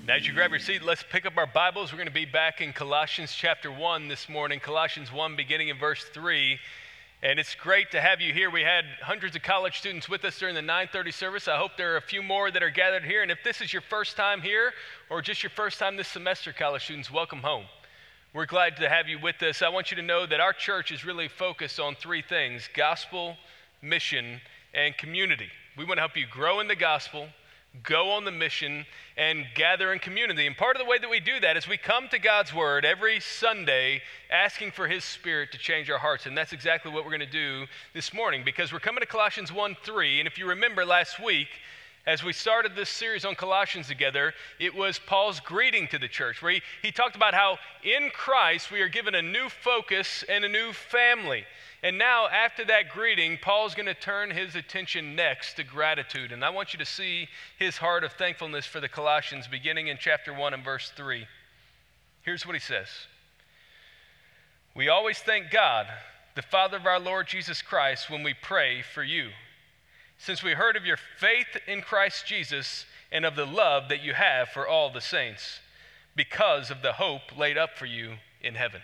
And as you grab your seat, let's pick up our Bibles. We're going to be back in Colossians chapter 1 this morning, Colossians 1, beginning in verse 3. And it's great to have you here. We had hundreds of college students with us during the 9:30 service. I hope there are a few more that are gathered here. And if this is your first time here or just your first time this semester, college students, welcome home. We're glad to have you with us. I want you to know that our church is really focused on three things: gospel, mission, and community. We want to help you grow in the gospel, go on the mission, and gather in community. And part of the way that we do that is we come to God's Word every Sunday asking for His Spirit to change our hearts. And that's exactly what we're going to do this morning because we're coming to Colossians 1 3. And if you remember last week, as we started this series on Colossians together, it was Paul's greeting to the church, where he, he talked about how in Christ we are given a new focus and a new family. And now, after that greeting, Paul's going to turn his attention next to gratitude. And I want you to see his heart of thankfulness for the Colossians, beginning in chapter 1 and verse 3. Here's what he says We always thank God, the Father of our Lord Jesus Christ, when we pray for you, since we heard of your faith in Christ Jesus and of the love that you have for all the saints, because of the hope laid up for you in heaven.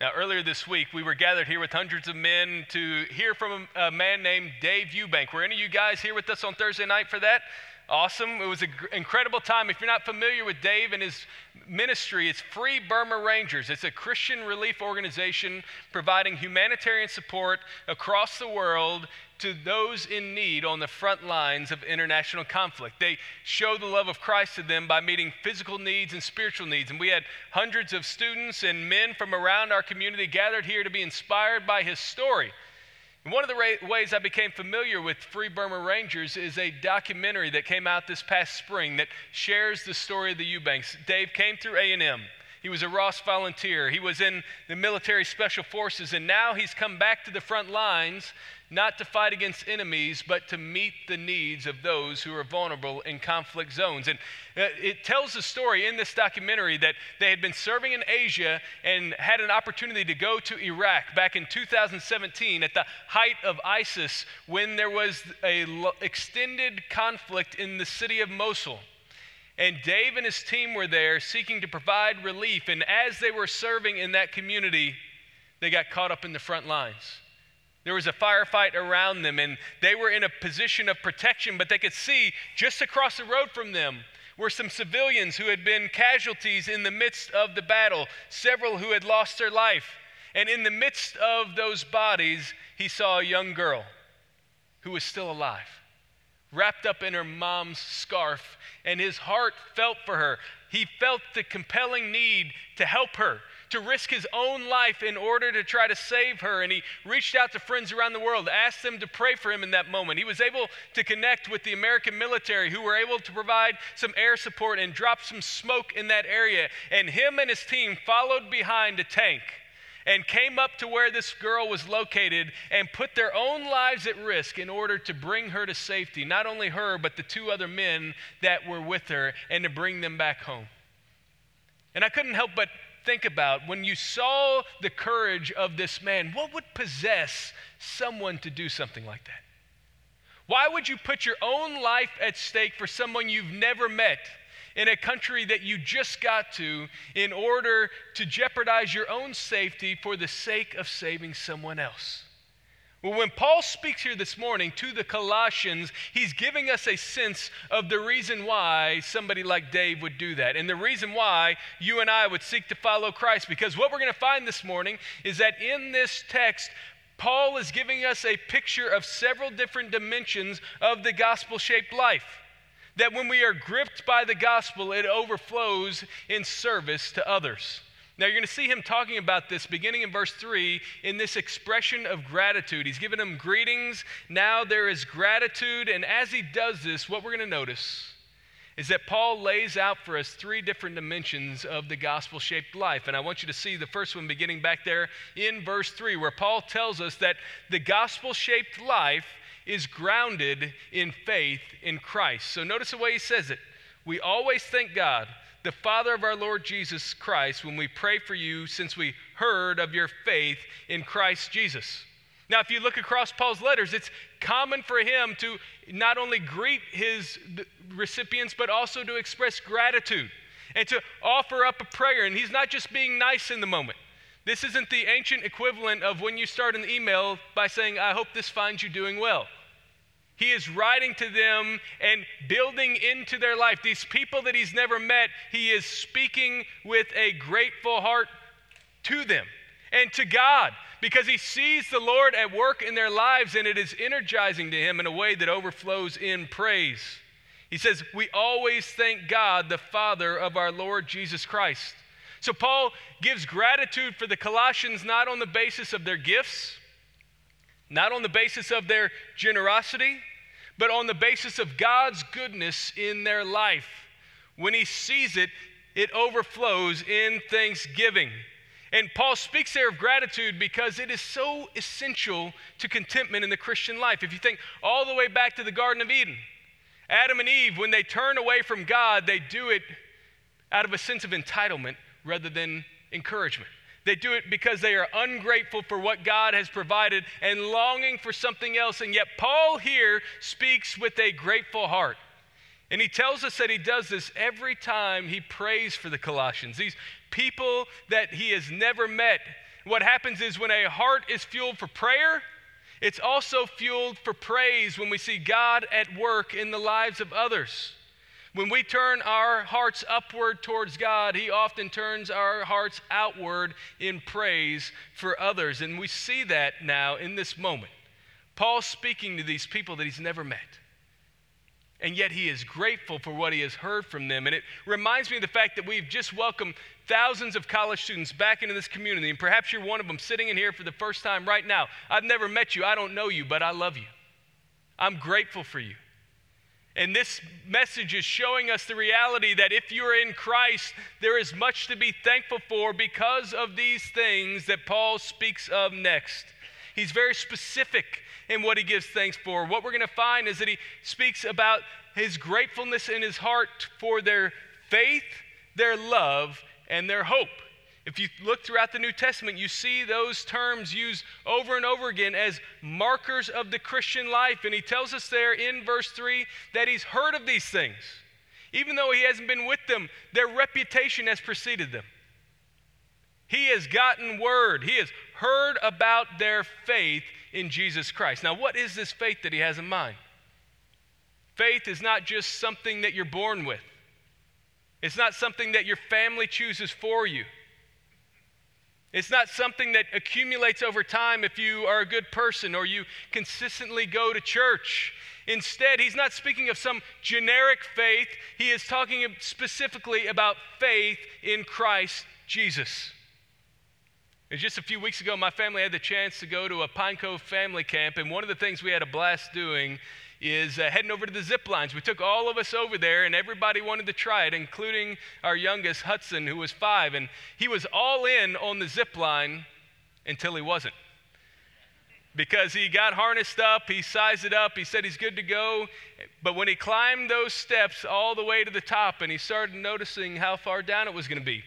Now, earlier this week, we were gathered here with hundreds of men to hear from a, man named Dave Eubank. Were any of you guys here with us on Thursday night for that? Awesome. It was an incredible time. If you're not familiar with Dave and his ministry, it's Free Burma Rangers. It's a Christian relief organization providing humanitarian support across the world to those in need on the front lines of international conflict. They show the love of Christ to them by meeting physical needs and spiritual needs. And we had hundreds of students and men from around our community gathered here to be inspired by his story. And one of the ra- ways I became familiar with Free Burma Rangers is a documentary that came out this past spring that shares the story of the Eubanks. Dave came through A&M. He was a Ross volunteer. He was in the military special forces, and now he's come back to the front lines not to fight against enemies, but to meet the needs of those who are vulnerable in conflict zones. And uh, it tells the story in this documentary that they had been serving in Asia and had an opportunity to go to Iraq back in 2017 at the height of ISIS when there was a extended conflict in the city of Mosul. And Dave and his team were there seeking to provide relief. And as they were serving in that community, they got caught up in the front lines. There was a firefight around them, and they were in a position of protection, but they could see just across the road from them were some civilians who had been casualties in the midst of the battle, several who had lost their life. And in the midst of those bodies, he saw a young girl who was still alive, wrapped up in her mom's scarf, and his heart felt for her. He felt the compelling need to help her, to risk his own life in order to try to save her. And he reached out to friends around the world, asked them to pray for him in that moment. He was able to connect with the American military, who were able to provide some air support and drop some smoke in that area. And him and his team followed behind a tank and came up to where this girl was located and put their own lives at risk in order to bring her to safety. Not only her, but the two other men that were with her and to bring them back home. And I couldn't help but think about when you saw the courage of this man, what would possess someone to do something like that? Why would you put your own life at stake for someone you've never met in a country that you just got to in order to jeopardize your own safety for the sake of saving someone else? Well, when Paul speaks here this morning to the Colossians, he's giving us a sense of the reason why somebody like Dave would do that and the reason why you and I would seek to follow Christ. Because what we're going to find this morning is that in this text, Paul is giving us a picture of several different dimensions of the gospel shaped life. That when we are gripped by the gospel, it overflows in service to others. Now, you're going to see him talking about this beginning in verse 3 in this expression of gratitude. He's given them greetings. Now there is gratitude. And as he does this, what we're going to notice is that Paul lays out for us three different dimensions of the gospel shaped life. And I want you to see the first one beginning back there in verse 3, where Paul tells us that the gospel shaped life is grounded in faith in Christ. So notice the way he says it. We always thank God the Father of our Lord Jesus Christ when we pray for you since we heard of your faith in Christ Jesus. Now, if you look across Paul's letters, it's common for him to not only greet his recipients, but also to express gratitude and to offer up a prayer. And he's not just being nice in the moment. This isn't the ancient equivalent of when you start an email by saying, I hope this finds you doing well. He is writing to them and building into their life. These people that he's never met, he is speaking with a grateful heart to them and to God because he sees the Lord at work in their lives and it is energizing to him in a way that overflows in praise. He says, We always thank God, the Father of our Lord Jesus Christ. So Paul gives gratitude for the Colossians not on the basis of their gifts not on the basis of their generosity, but on the basis of God's goodness in their life. When he sees it, it overflows in thanksgiving. And Paul speaks there of gratitude because it is so essential to contentment in the Christian life. If you think all the way back to the Garden of Eden, Adam and Eve, when they turn away from God, they do it out of a sense of entitlement rather than encouragement. They do it because they are ungrateful for what God has provided and longing for something else. And yet, Paul here speaks with a grateful heart. And he tells us that he does this every time he prays for the Colossians, these people that he has never met. What happens is when a heart is fueled for prayer, it's also fueled for praise when we see God at work in the lives of others. When we turn our hearts upward towards God, He often turns our hearts outward in praise for others. And we see that now in this moment. Paul speaking to these people that he's never met. And yet he is grateful for what he has heard from them. And it reminds me of the fact that we've just welcomed thousands of college students back into this community. And perhaps you're one of them sitting in here for the first time right now. I've never met you, I don't know you, but I love you. I'm grateful for you. And this message is showing us the reality that if you're in Christ, there is much to be thankful for because of these things that Paul speaks of next. He's very specific in what he gives thanks for. What we're going to find is that he speaks about his gratefulness in his heart for their faith, their love, and their hope. If you look throughout the New Testament, you see those terms used over and over again as markers of the Christian life. And he tells us there in verse 3 that he's heard of these things. Even though he hasn't been with them, their reputation has preceded them. He has gotten word, he has heard about their faith in Jesus Christ. Now, what is this faith that he has in mind? Faith is not just something that you're born with, it's not something that your family chooses for you. It's not something that accumulates over time if you are a good person or you consistently go to church. Instead, he's not speaking of some generic faith, he is talking specifically about faith in Christ Jesus. And just a few weeks ago, my family had the chance to go to a Pine Cove family camp, and one of the things we had a blast doing is uh, heading over to the zip lines. We took all of us over there, and everybody wanted to try it, including our youngest, Hudson, who was five. And he was all in on the zip line until he wasn't. Because he got harnessed up, he sized it up, he said he's good to go. But when he climbed those steps all the way to the top and he started noticing how far down it was going to be,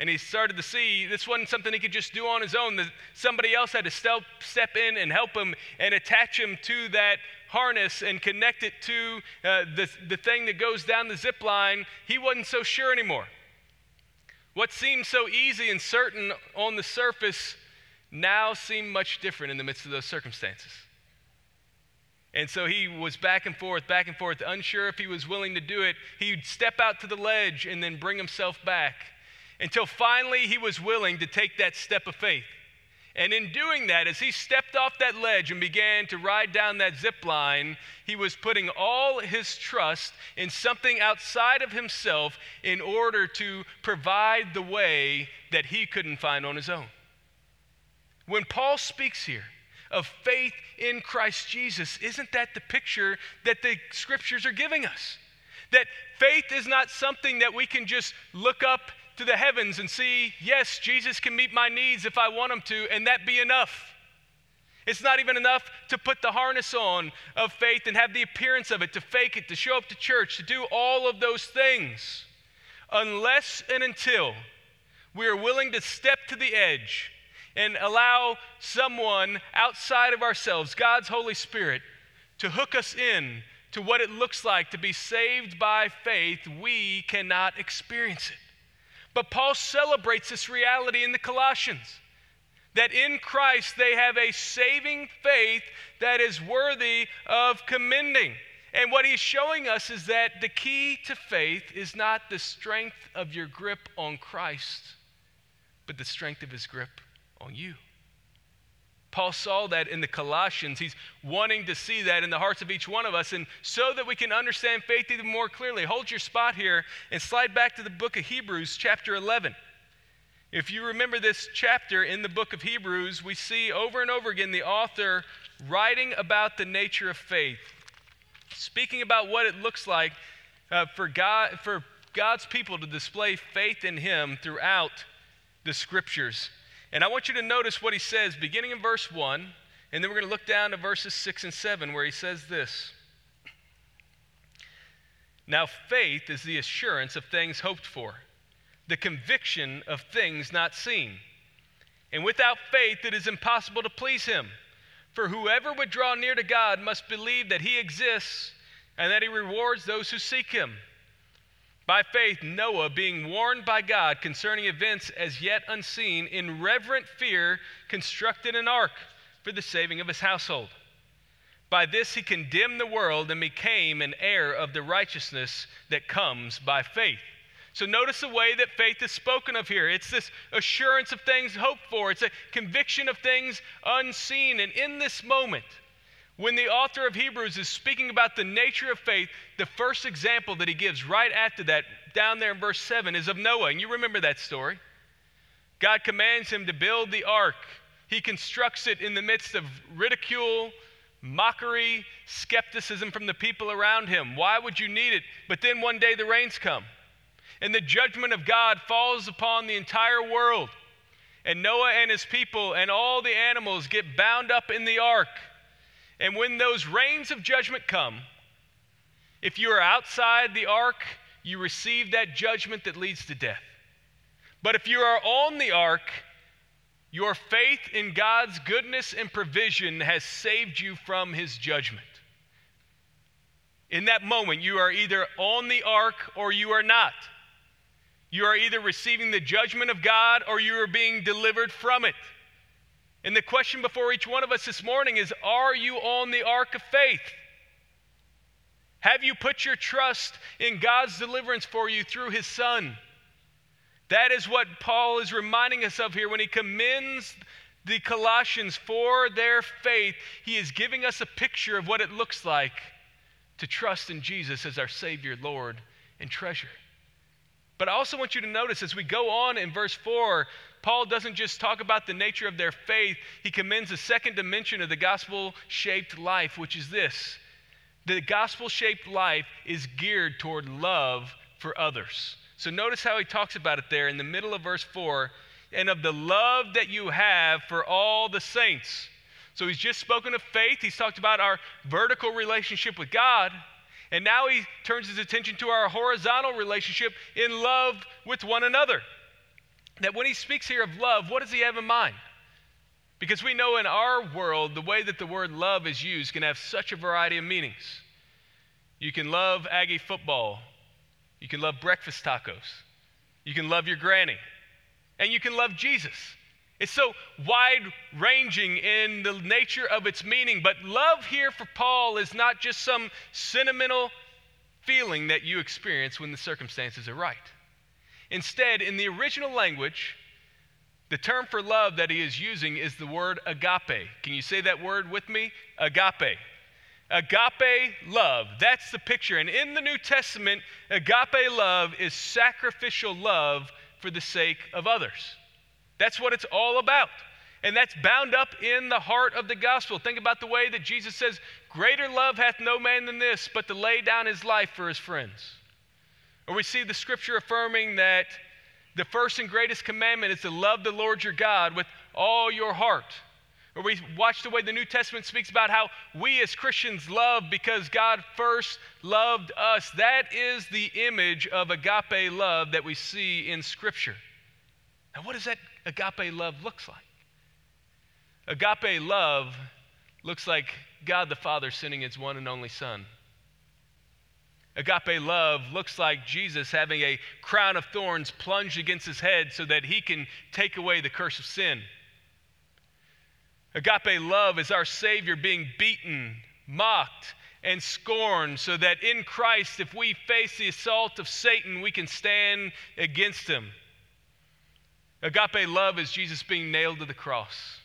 and he started to see this wasn't something he could just do on his own, that somebody else had to step, step in and help him and attach him to that harness and connect it to uh, the, the thing that goes down the zip line, he wasn't so sure anymore. What seemed so easy and certain on the surface now seemed much different in the midst of those circumstances. And so he was back and forth, back and forth, unsure if he was willing to do it. He'd step out to the ledge and then bring himself back until finally he was willing to take that step of faith. And in doing that, as he stepped off that ledge and began to ride down that zip line, he was putting all his trust in something outside of himself in order to provide the way that he couldn't find on his own. When Paul speaks here of faith in Christ Jesus, isn't that the picture that the scriptures are giving us? That faith is not something that we can just look up to the heavens and see, yes, Jesus can meet my needs if I want him to, and that be enough. It's not even enough to put the harness on of faith and have the appearance of it, to fake it, to show up to church, to do all of those things. Unless and until we are willing to step to the edge and allow someone outside of ourselves, God's Holy Spirit, to hook us in to what it looks like to be saved by faith, we cannot experience it. But Paul celebrates this reality in the Colossians that in Christ they have a saving faith that is worthy of commending. And what he's showing us is that the key to faith is not the strength of your grip on Christ, but the strength of his grip on you. Paul saw that in the Colossians. He's wanting to see that in the hearts of each one of us. And so that we can understand faith even more clearly, hold your spot here and slide back to the book of Hebrews, chapter 11. If you remember this chapter in the book of Hebrews, we see over and over again the author writing about the nature of faith, speaking about what it looks like uh, for, God, for God's people to display faith in Him throughout the scriptures. And I want you to notice what he says beginning in verse 1, and then we're going to look down to verses 6 and 7, where he says this Now, faith is the assurance of things hoped for, the conviction of things not seen. And without faith, it is impossible to please him. For whoever would draw near to God must believe that he exists and that he rewards those who seek him. By faith, Noah, being warned by God concerning events as yet unseen, in reverent fear constructed an ark for the saving of his household. By this he condemned the world and became an heir of the righteousness that comes by faith. So notice the way that faith is spoken of here. It's this assurance of things hoped for, it's a conviction of things unseen. And in this moment, when the author of Hebrews is speaking about the nature of faith, the first example that he gives right after that, down there in verse 7, is of Noah. And you remember that story. God commands him to build the ark. He constructs it in the midst of ridicule, mockery, skepticism from the people around him. Why would you need it? But then one day the rains come, and the judgment of God falls upon the entire world. And Noah and his people and all the animals get bound up in the ark. And when those rains of judgment come, if you are outside the ark, you receive that judgment that leads to death. But if you are on the ark, your faith in God's goodness and provision has saved you from his judgment. In that moment, you are either on the ark or you are not. You are either receiving the judgment of God or you are being delivered from it. And the question before each one of us this morning is Are you on the ark of faith? Have you put your trust in God's deliverance for you through his Son? That is what Paul is reminding us of here when he commends the Colossians for their faith. He is giving us a picture of what it looks like to trust in Jesus as our Savior, Lord, and treasure. But I also want you to notice as we go on in verse 4, Paul doesn't just talk about the nature of their faith, he commends a second dimension of the gospel shaped life, which is this the gospel shaped life is geared toward love for others. So notice how he talks about it there in the middle of verse 4 and of the love that you have for all the saints. So he's just spoken of faith, he's talked about our vertical relationship with God. And now he turns his attention to our horizontal relationship in love with one another that when he speaks here of love, what does he have in mind? Because we know in our world, the way that the word love is used can have such a variety of meanings. You can love Aggie football, you can love breakfast tacos, you can love your granny, and you can love Jesus. It's so wide ranging in the nature of its meaning, but love here for Paul is not just some sentimental feeling that you experience when the circumstances are right. Instead, in the original language, the term for love that he is using is the word agape. Can you say that word with me? Agape. Agape love. That's the picture. And in the New Testament, agape love is sacrificial love for the sake of others. That's what it's all about. And that's bound up in the heart of the gospel. Think about the way that Jesus says, Greater love hath no man than this, but to lay down his life for his friends. Or we see the scripture affirming that the first and greatest commandment is to love the Lord your God with all your heart. Or we watch the way the New Testament speaks about how we as Christians love because God first loved us. That is the image of agape love that we see in Scripture. Now, what does that agape love look like? Agape love looks like God the Father sending his one and only Son. Agape love looks like Jesus having a crown of thorns plunged against his head so that he can take away the curse of sin. Agape love is our Savior being beaten, mocked, and scorned, so that in Christ, if we face the assault of Satan, we can stand against him. Agape love is Jesus being nailed to the cross,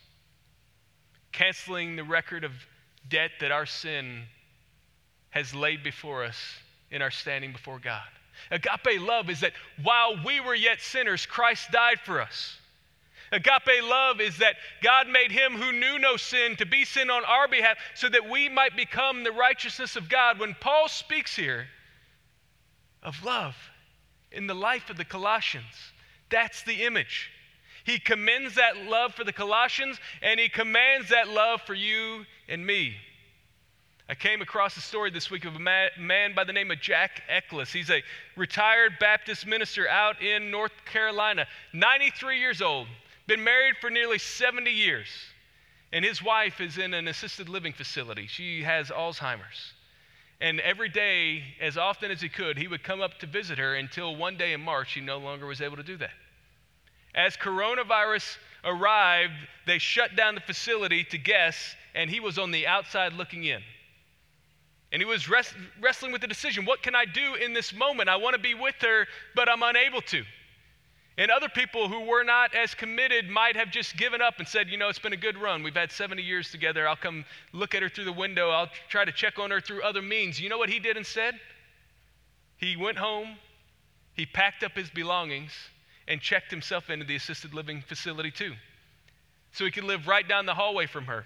canceling the record of debt that our sin has laid before us in our standing before God. Agape love is that while we were yet sinners, Christ died for us. Agape love is that God made him who knew no sin to be sin on our behalf so that we might become the righteousness of God. When Paul speaks here of love in the life of the Colossians, that's the image. He commends that love for the Colossians and he commands that love for you and me. I came across a story this week of a man by the name of Jack Eckles. He's a retired Baptist minister out in North Carolina, 93 years old, been married for nearly 70 years, and his wife is in an assisted living facility. She has Alzheimer's. And every day, as often as he could, he would come up to visit her until one day in March he no longer was able to do that. As coronavirus arrived, they shut down the facility to guests, and he was on the outside looking in. And he was rest, wrestling with the decision what can I do in this moment? I want to be with her, but I'm unable to. And other people who were not as committed might have just given up and said, you know, it's been a good run. We've had 70 years together. I'll come look at her through the window. I'll try to check on her through other means. You know what he did instead? He went home, he packed up his belongings, and checked himself into the assisted living facility too. So he could live right down the hallway from her.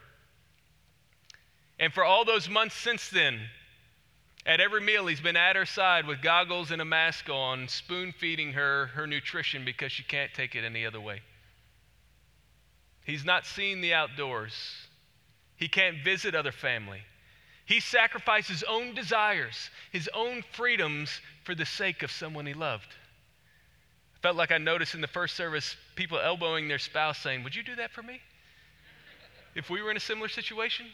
And for all those months since then, at every meal, he's been at her side with goggles and a mask on, spoon feeding her her nutrition because she can't take it any other way. He's not seen the outdoors, he can't visit other family. He sacrificed his own desires, his own freedoms for the sake of someone he loved. I felt like I noticed in the first service people elbowing their spouse saying, Would you do that for me? If we were in a similar situation?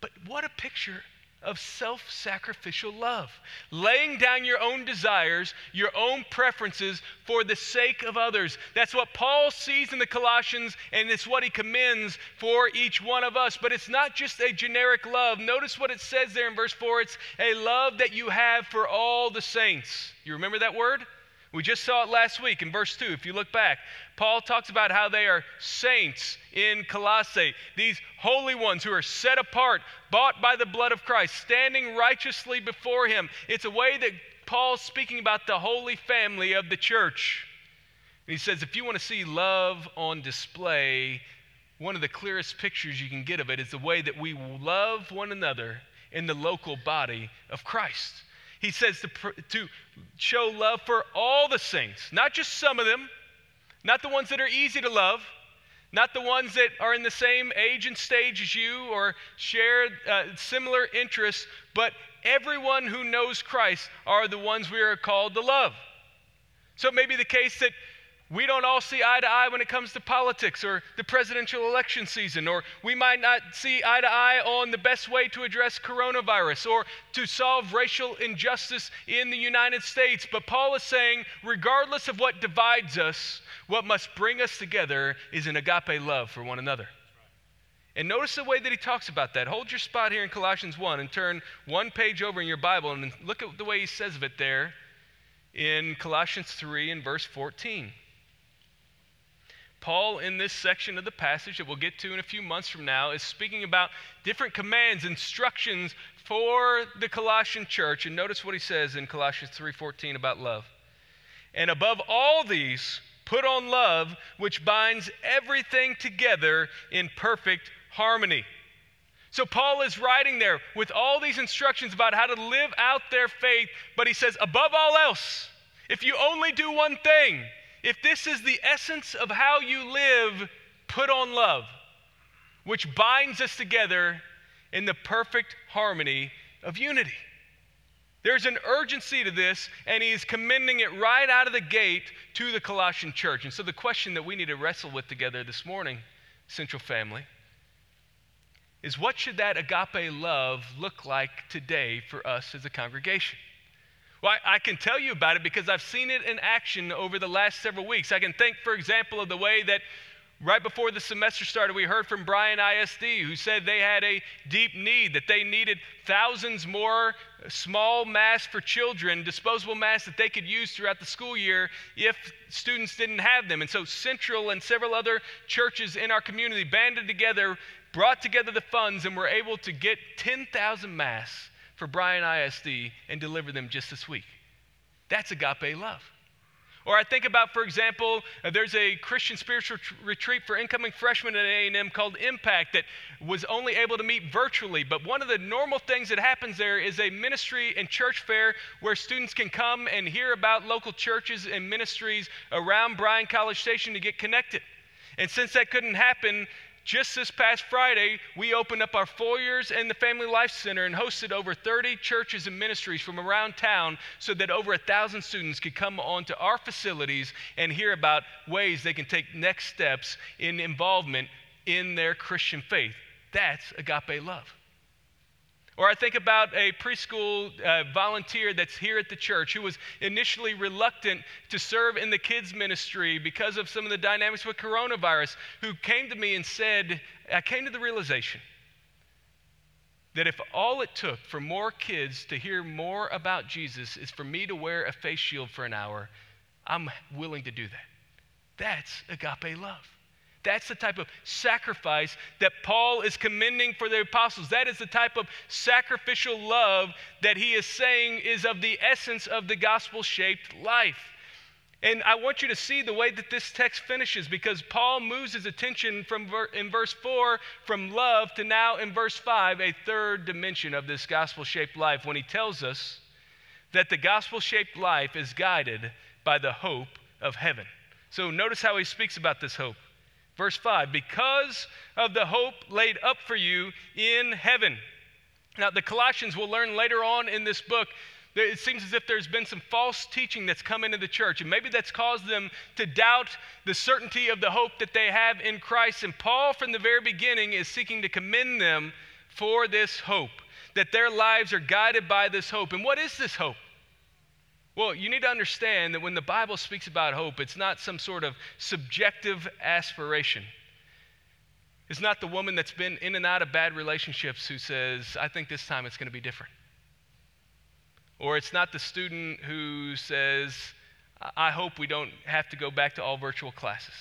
But what a picture of self sacrificial love. Laying down your own desires, your own preferences for the sake of others. That's what Paul sees in the Colossians, and it's what he commends for each one of us. But it's not just a generic love. Notice what it says there in verse 4 it's a love that you have for all the saints. You remember that word? We just saw it last week in verse 2. If you look back, Paul talks about how they are saints in Colossae, these holy ones who are set apart, bought by the blood of Christ, standing righteously before him. It's a way that Paul's speaking about the holy family of the church. And he says, if you want to see love on display, one of the clearest pictures you can get of it is the way that we love one another in the local body of Christ. He says to, to show love for all the saints, not just some of them, not the ones that are easy to love, not the ones that are in the same age and stage as you or share uh, similar interests, but everyone who knows Christ are the ones we are called to love. So it may be the case that we don't all see eye to eye when it comes to politics or the presidential election season, or we might not see eye to eye on the best way to address coronavirus or to solve racial injustice in the United States. But Paul is saying, regardless of what divides us, what must bring us together is an agape love for one another. And notice the way that he talks about that. Hold your spot here in Colossians 1 and turn one page over in your Bible and look at the way he says of it there in Colossians 3 and verse 14. Paul, in this section of the passage that we'll get to in a few months from now, is speaking about different commands, instructions for the Colossian church. And notice what he says in Colossians 3:14 about love. And above all these, put on love, which binds everything together in perfect harmony. So Paul is writing there with all these instructions about how to live out their faith, but he says, above all else, if you only do one thing, if this is the essence of how you live, put on love, which binds us together in the perfect harmony of unity. There's an urgency to this, and he's commending it right out of the gate to the Colossian church. And so, the question that we need to wrestle with together this morning Central Family, is what should that agape love look like today for us as a congregation? Well, I, I, can tell you about it because I've seen it in action over the last several weeks. I can think, for example, of the way that right before the semester started, we heard from Bryan ISD, who said they had a deep need, that they needed thousands more small masks for children, disposable masks that they could use throughout the school year if students didn't have them. And so, Central and several other churches in our community banded together, brought together the funds, and were able to get 10,000 masks for Bryan ISD and deliver them just this week. That's agape love. Or I think about, for example, uh, there's a Christian spiritual tr- retreat for incoming freshmen at A&M called Impact that was only able to meet virtually. But one of the normal things that happens there is a ministry and church fair where students can come and hear about local churches and ministries around Bryan College Station to get connected. And since that couldn't happen, just this past Friday, we opened up our foyers and the Family Life Center and hosted over 30 churches and ministries from around town so that over a thousand students could come onto our facilities and hear about ways they can take next steps in involvement in their Christian faith. That's agape love. Or I think about a preschool uh, volunteer that's here at the church who was initially reluctant to serve in the kids' ministry because of some of the dynamics with coronavirus, who came to me and said, I came to the realization that if all it took for more kids to hear more about Jesus is for me to wear a face shield for an hour, I'm willing to do that. That's agape love. That's the type of sacrifice that Paul is commending for the apostles. That is the type of sacrificial love that he is saying is of the essence of the gospel shaped life. And I want you to see the way that this text finishes because Paul moves his attention from in verse 4 from love to now in verse 5 a third dimension of this gospel shaped life when he tells us that the gospel shaped life is guided by the hope of heaven. So notice how he speaks about this hope. Verse 5 because of the hope laid up for you in heaven. Now, the Colossians will learn later on in this book it seems as if there's been some false teaching that's come into the church, and maybe that's caused them to doubt the certainty of the hope that they have in Christ. And Paul, from the very beginning, is seeking to commend them for this hope, that their lives are guided by this hope. And what is this hope? Well, you need to understand that when the Bible speaks about hope, it's not some sort of subjective aspiration. It's not the woman that's been in and out of bad relationships who says, I think this time it's going to be different. Or it's not the student who says, I hope we don't have to go back to all virtual classes.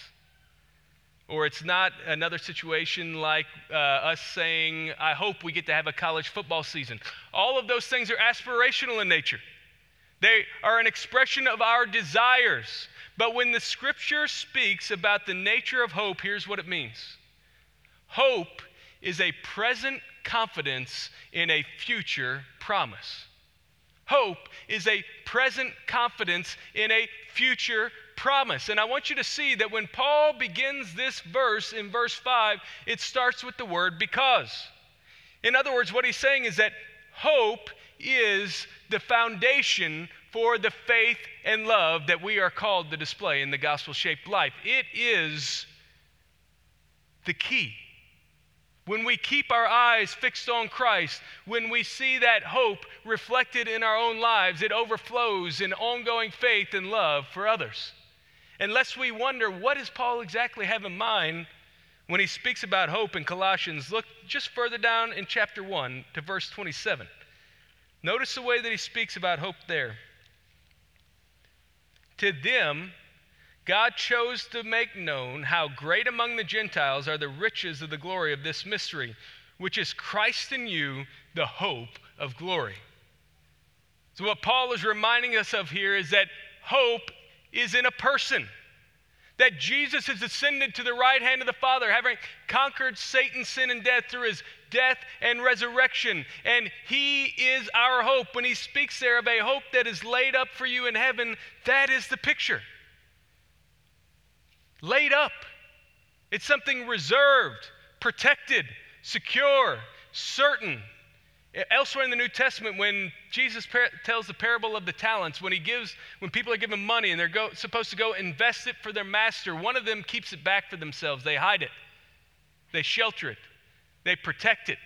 Or it's not another situation like uh, us saying, I hope we get to have a college football season. All of those things are aspirational in nature. They are an expression of our desires. But when the scripture speaks about the nature of hope, here's what it means hope is a present confidence in a future promise. Hope is a present confidence in a future promise. And I want you to see that when Paul begins this verse in verse 5, it starts with the word because. In other words, what he's saying is that hope is the foundation for the faith and love that we are called to display in the gospel shaped life. It is the key. When we keep our eyes fixed on Christ, when we see that hope reflected in our own lives, it overflows in ongoing faith and love for others. Unless we wonder, what does Paul exactly have in mind when he speaks about hope in Colossians? Look just further down in chapter 1 to verse 27. Notice the way that he speaks about hope there. To them, God chose to make known how great among the Gentiles are the riches of the glory of this mystery, which is Christ in you, the hope of glory. So, what Paul is reminding us of here is that hope is in a person that Jesus has ascended to the right hand of the Father, having conquered Satan, sin, and death through his death and resurrection. And he is our hope. When he speaks there of a hope that is laid up for you in heaven, that is the picture. Laid up. It's something reserved, protected, secure, certain. Elsewhere in the New Testament, when Jesus par- tells the parable of the talents, when he gives, when people are given money and they're go, supposed to go invest it for their master, one of them keeps it back for themselves. They hide it. they shelter it, they protect it.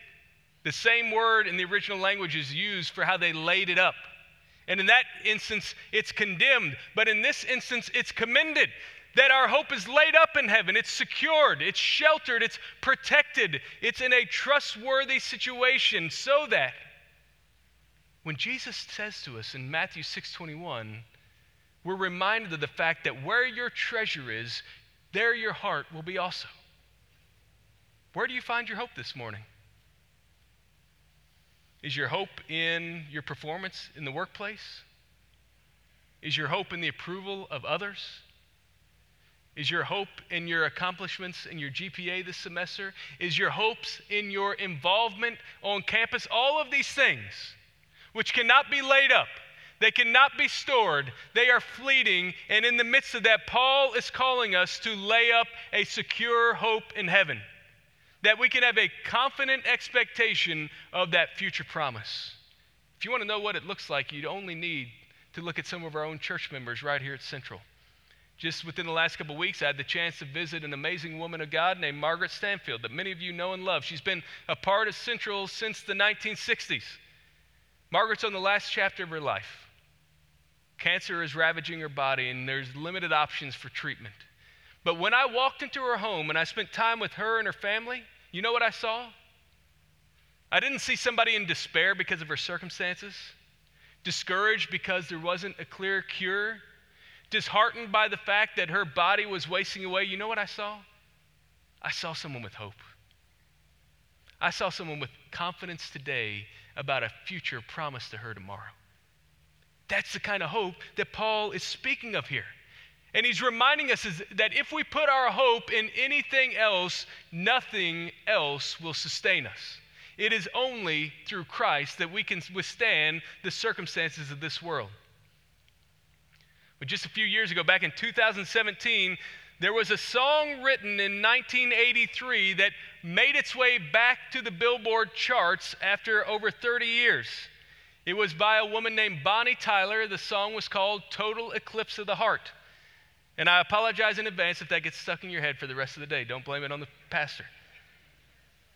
The same word in the original language is used for how they laid it up. And in that instance, it's condemned. But in this instance, it's commended that our hope is laid up in heaven. It's secured, it's sheltered, it's protected, it's in a trustworthy situation so that when Jesus says to us in Matthew 6:21, we're reminded of the fact that where your treasure is, there your heart will be also. Where do you find your hope this morning? Is your hope in your performance in the workplace? Is your hope in the approval of others? Is your hope in your accomplishments in your GPA this semester? Is your hopes in your involvement on campus? All of these things, which cannot be laid up, they cannot be stored, they are fleeting. And in the midst of that, Paul is calling us to lay up a secure hope in heaven that we can have a confident expectation of that future promise. If you want to know what it looks like, you'd only need to look at some of our own church members right here at Central. Just within the last couple of weeks, I had the chance to visit an amazing woman of God named Margaret Stanfield that many of you know and love. She's been a part of Central since the 1960s. Margaret's on the last chapter of her life. Cancer is ravaging her body, and there's limited options for treatment. But when I walked into her home and I spent time with her and her family, you know what I saw? I didn't see somebody in despair because of her circumstances, discouraged because there wasn't a clear cure, disheartened by the fact that her body was wasting away. You know what I saw? I saw someone with hope. I saw someone with confidence today about a future promised to her tomorrow. That's the kind of hope that Paul is speaking of here. And he's reminding us is that if we put our hope in anything else, nothing else will sustain us. It is only through Christ that we can withstand the circumstances of this world. But just a few years ago, back in 2017, there was a song written in 1983 that made its way back to the Billboard charts after over 30 years. It was by a woman named Bonnie Tyler. The song was called Total Eclipse of the Heart. And I apologize in advance if that gets stuck in your head for the rest of the day. Don't blame it on the pastor.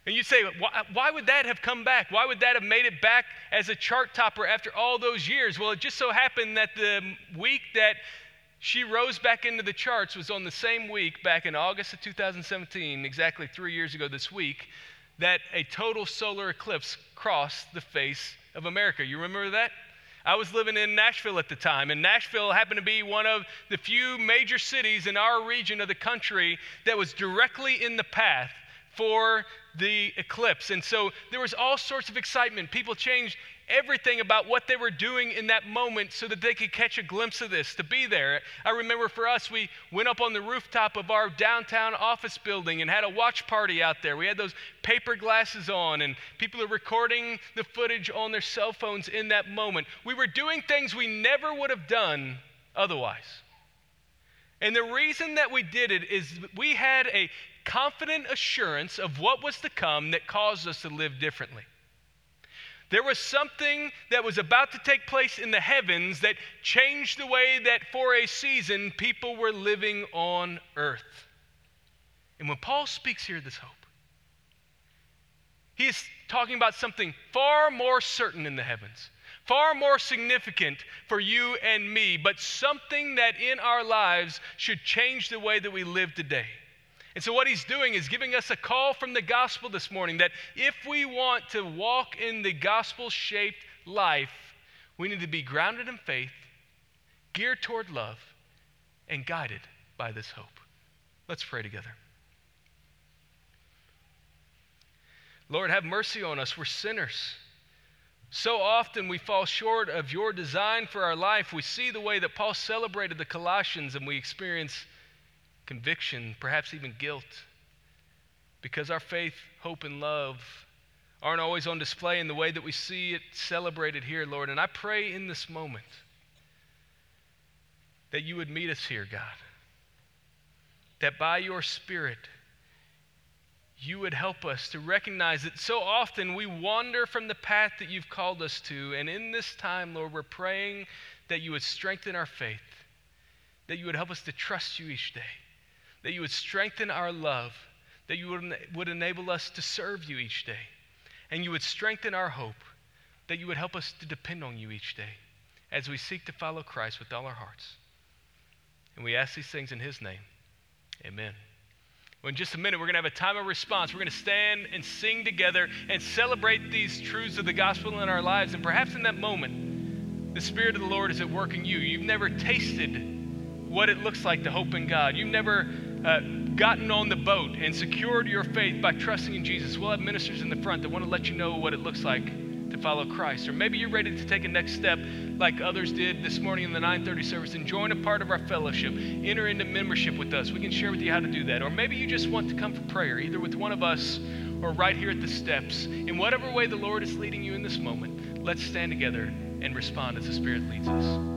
And you say, why, why, would that have come back? Why would that have made it back as a chart topper after all those years? Well, it just so happened that the week that she rose back into the charts was on the same week, back in August of 2017, exactly three years ago this week, that a total solar eclipse crossed the face of America. You remember that? I was living in Nashville at the time, and Nashville happened to be one of the few major cities in our region of the country that was directly in the path for the eclipse. And so there was all sorts of excitement. People changed everything about what they were doing in that moment so that they could catch a glimpse of this, to be there. I remember for us, we went up on the rooftop of our downtown office building and had a watch party out there. We had those paper glasses on, and people are recording the footage on their cell phones in that moment. We were doing things we never would have done otherwise. And the reason that we did it is we had a confident assurance of what was to come that caused us to live differently. There was something that was about to take place in the heavens that changed the way that for a season people were living on earth. And when Paul speaks here this hope, he is talking about something far more certain in the heavens, far more significant for you and me, but something that in our lives should change the way that we live today. And so, what he's doing is giving us a call from the gospel this morning that if we want to walk in the gospel shaped life, we need to be grounded in faith, geared toward love, and guided by this hope. Let's pray together. Lord, have mercy on us. We're sinners. So often we fall short of your design for our life. We see the way that Paul celebrated the Colossians and we experience conviction, perhaps even guilt, because our faith, hope, and love aren't always on display in the way that we see it celebrated here, Lord. And I pray in this moment that you would meet us here, God. That by your Spirit, you would help us to recognize that so often we wander from the path that you've called us to. And in this time, Lord, we're praying that you would strengthen our faith, that you would help us to trust you each day that you would strengthen our love, that you would, would enable us to serve you each day, and you would strengthen our hope, that you would help us to depend on you each day as we seek to follow Christ with all our hearts. And we ask these things in His name. Amen. Well, in just a minute, we're going to have a time of response. We're going to stand and sing together and celebrate these truths of the gospel in our lives. And perhaps in that moment, the Spirit of the Lord is at work in you. You've never tasted what it looks like to hope in God. You've never uh, gotten on the boat and secured your faith by trusting in Jesus. We'll have ministers in the front that want to let you know what it looks like to follow Christ. Or maybe you're ready to take a next step like others did this morning in the 930 service and join a part of our fellowship. Enter into membership with us. We can share with you how to do that. Or maybe you just want to come for prayer, either with one of us or right here at the steps. In whatever way the Lord is leading you in this moment, let's stand together and respond as the Spirit leads us.